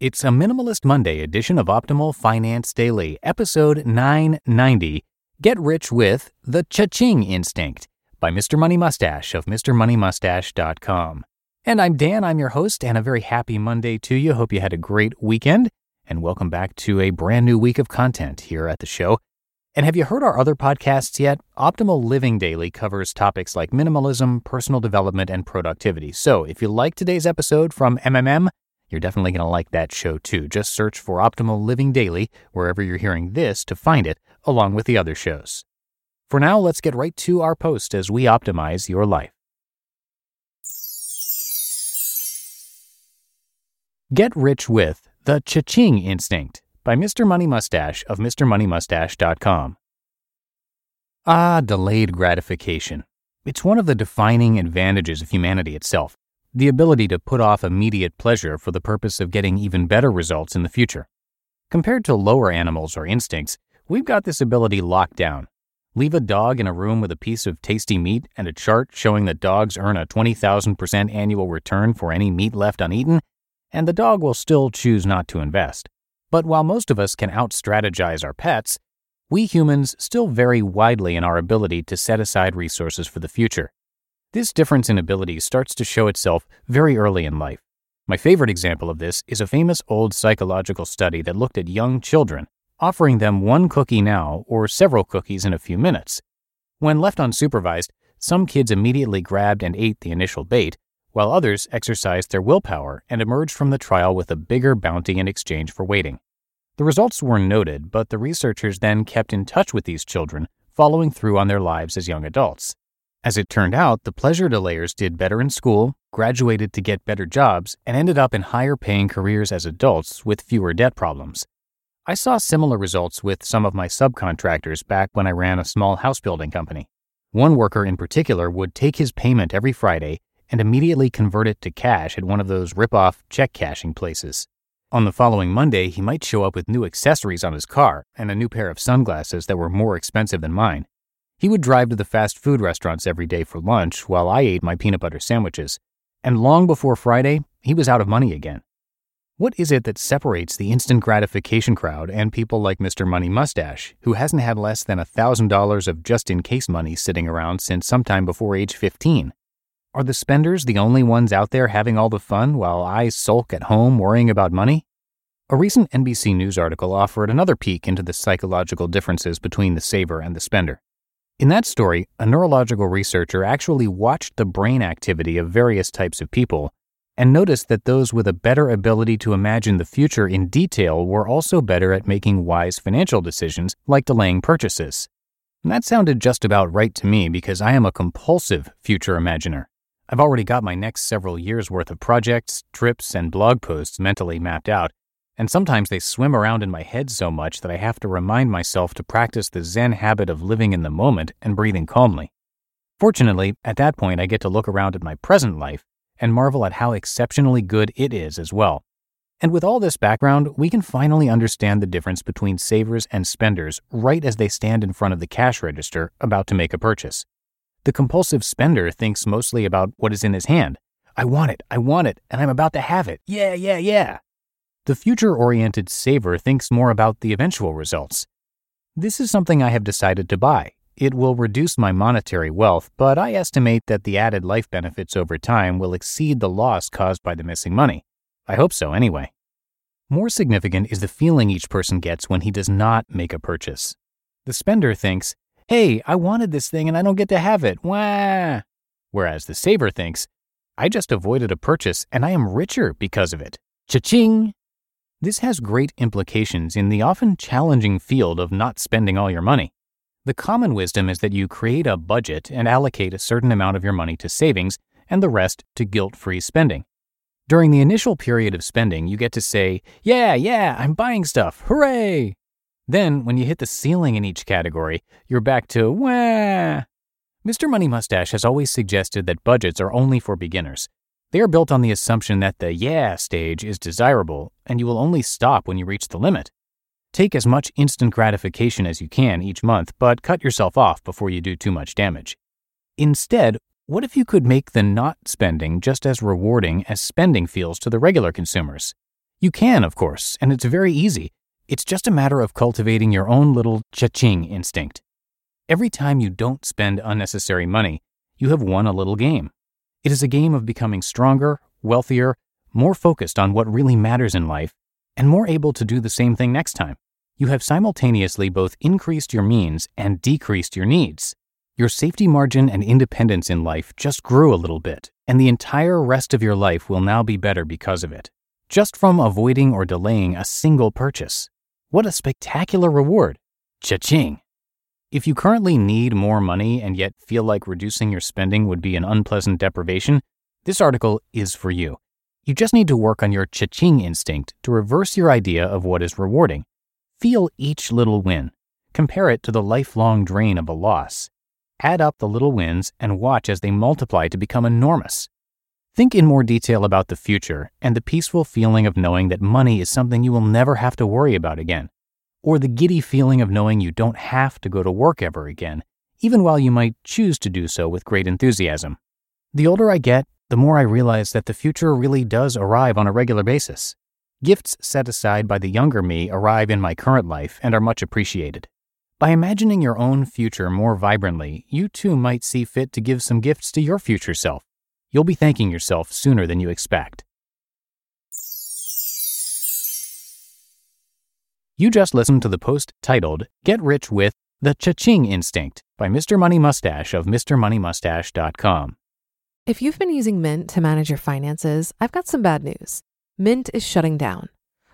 It's a Minimalist Monday edition of Optimal Finance Daily, episode 990 Get Rich with the Cha-Ching Instinct by Mr. Money Mustache of MrMoneyMustache.com. And I'm Dan, I'm your host, and a very happy Monday to you. Hope you had a great weekend, and welcome back to a brand new week of content here at the show. And have you heard our other podcasts yet? Optimal Living Daily covers topics like minimalism, personal development, and productivity. So if you like today's episode from MMM, you're definitely going to like that show too. Just search for Optimal Living Daily wherever you're hearing this to find it, along with the other shows. For now, let's get right to our post as we optimize your life. Get Rich with the Cha-Ching Instinct by Mr. Money Mustache of MrMoneyMustache.com. Ah, delayed gratification. It's one of the defining advantages of humanity itself the ability to put off immediate pleasure for the purpose of getting even better results in the future. Compared to lower animals or instincts, we've got this ability locked down. Leave a dog in a room with a piece of tasty meat and a chart showing that dogs earn a 20,000% annual return for any meat left uneaten, and the dog will still choose not to invest. But while most of us can out strategize our pets, we humans still vary widely in our ability to set aside resources for the future. This difference in ability starts to show itself very early in life. My favorite example of this is a famous old psychological study that looked at young children, offering them one cookie now or several cookies in a few minutes. When left unsupervised, some kids immediately grabbed and ate the initial bait, while others exercised their willpower and emerged from the trial with a bigger bounty in exchange for waiting. The results were noted, but the researchers then kept in touch with these children, following through on their lives as young adults. As it turned out, the pleasure delayers did better in school, graduated to get better jobs, and ended up in higher paying careers as adults with fewer debt problems. I saw similar results with some of my subcontractors back when I ran a small house building company. One worker in particular would take his payment every Friday and immediately convert it to cash at one of those rip-off check cashing places. On the following Monday, he might show up with new accessories on his car and a new pair of sunglasses that were more expensive than mine. He would drive to the fast food restaurants every day for lunch while I ate my peanut butter sandwiches. And long before Friday, he was out of money again. What is it that separates the instant gratification crowd and people like Mr. Money Mustache, who hasn't had less than $1,000 of just in case money sitting around since sometime before age 15? Are the spenders the only ones out there having all the fun while I sulk at home worrying about money? A recent NBC News article offered another peek into the psychological differences between the saver and the spender. In that story, a neurological researcher actually watched the brain activity of various types of people and noticed that those with a better ability to imagine the future in detail were also better at making wise financial decisions like delaying purchases. And that sounded just about right to me because I am a compulsive future imaginer. I've already got my next several years' worth of projects, trips, and blog posts mentally mapped out, and sometimes they swim around in my head so much that I have to remind myself to practice the Zen habit of living in the moment and breathing calmly. Fortunately, at that point, I get to look around at my present life and marvel at how exceptionally good it is as well. And with all this background, we can finally understand the difference between savers and spenders right as they stand in front of the cash register about to make a purchase. The compulsive spender thinks mostly about what is in his hand. I want it, I want it, and I'm about to have it. Yeah, yeah, yeah. The future oriented saver thinks more about the eventual results. This is something I have decided to buy. It will reduce my monetary wealth, but I estimate that the added life benefits over time will exceed the loss caused by the missing money. I hope so, anyway. More significant is the feeling each person gets when he does not make a purchase. The spender thinks, hey, I wanted this thing and I don't get to have it. Wah! Whereas the saver thinks, I just avoided a purchase and I am richer because of it. Cha-ching! This has great implications in the often challenging field of not spending all your money. The common wisdom is that you create a budget and allocate a certain amount of your money to savings and the rest to guilt free spending. During the initial period of spending, you get to say, Yeah, yeah, I'm buying stuff, hooray! Then, when you hit the ceiling in each category, you're back to, Wah! Mr. Money Mustache has always suggested that budgets are only for beginners. They are built on the assumption that the yeah stage is desirable, and you will only stop when you reach the limit. Take as much instant gratification as you can each month, but cut yourself off before you do too much damage. Instead, what if you could make the not spending just as rewarding as spending feels to the regular consumers? You can, of course, and it's very easy. It's just a matter of cultivating your own little cha-ching instinct. Every time you don't spend unnecessary money, you have won a little game. It is a game of becoming stronger, wealthier, more focused on what really matters in life, and more able to do the same thing next time. You have simultaneously both increased your means and decreased your needs. Your safety margin and independence in life just grew a little bit, and the entire rest of your life will now be better because of it. Just from avoiding or delaying a single purchase. What a spectacular reward! Cha-ching! If you currently need more money and yet feel like reducing your spending would be an unpleasant deprivation, this article is for you. You just need to work on your cha-ching instinct to reverse your idea of what is rewarding. Feel each little win. Compare it to the lifelong drain of a loss. Add up the little wins and watch as they multiply to become enormous. Think in more detail about the future and the peaceful feeling of knowing that money is something you will never have to worry about again or the giddy feeling of knowing you don't have to go to work ever again, even while you might choose to do so with great enthusiasm. The older I get, the more I realize that the future really does arrive on a regular basis. Gifts set aside by the younger me arrive in my current life and are much appreciated. By imagining your own future more vibrantly, you too might see fit to give some gifts to your future self. You'll be thanking yourself sooner than you expect. You just listened to the post titled Get Rich with The Cha-Ching Instinct by Mr. Money Mustache of MrMoneyMustache.com. If you've been using Mint to manage your finances, I've got some bad news. Mint is shutting down.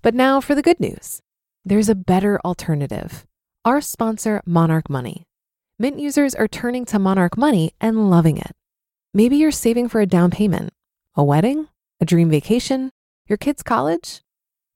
But now for the good news. There's a better alternative. Our sponsor, Monarch Money. Mint users are turning to Monarch Money and loving it. Maybe you're saving for a down payment, a wedding, a dream vacation, your kids' college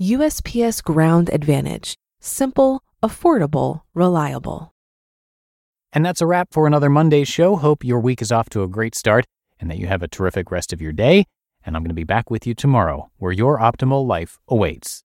USPS Ground Advantage. Simple, affordable, reliable. And that's a wrap for another Monday show. Hope your week is off to a great start and that you have a terrific rest of your day. And I'm going to be back with you tomorrow where your optimal life awaits.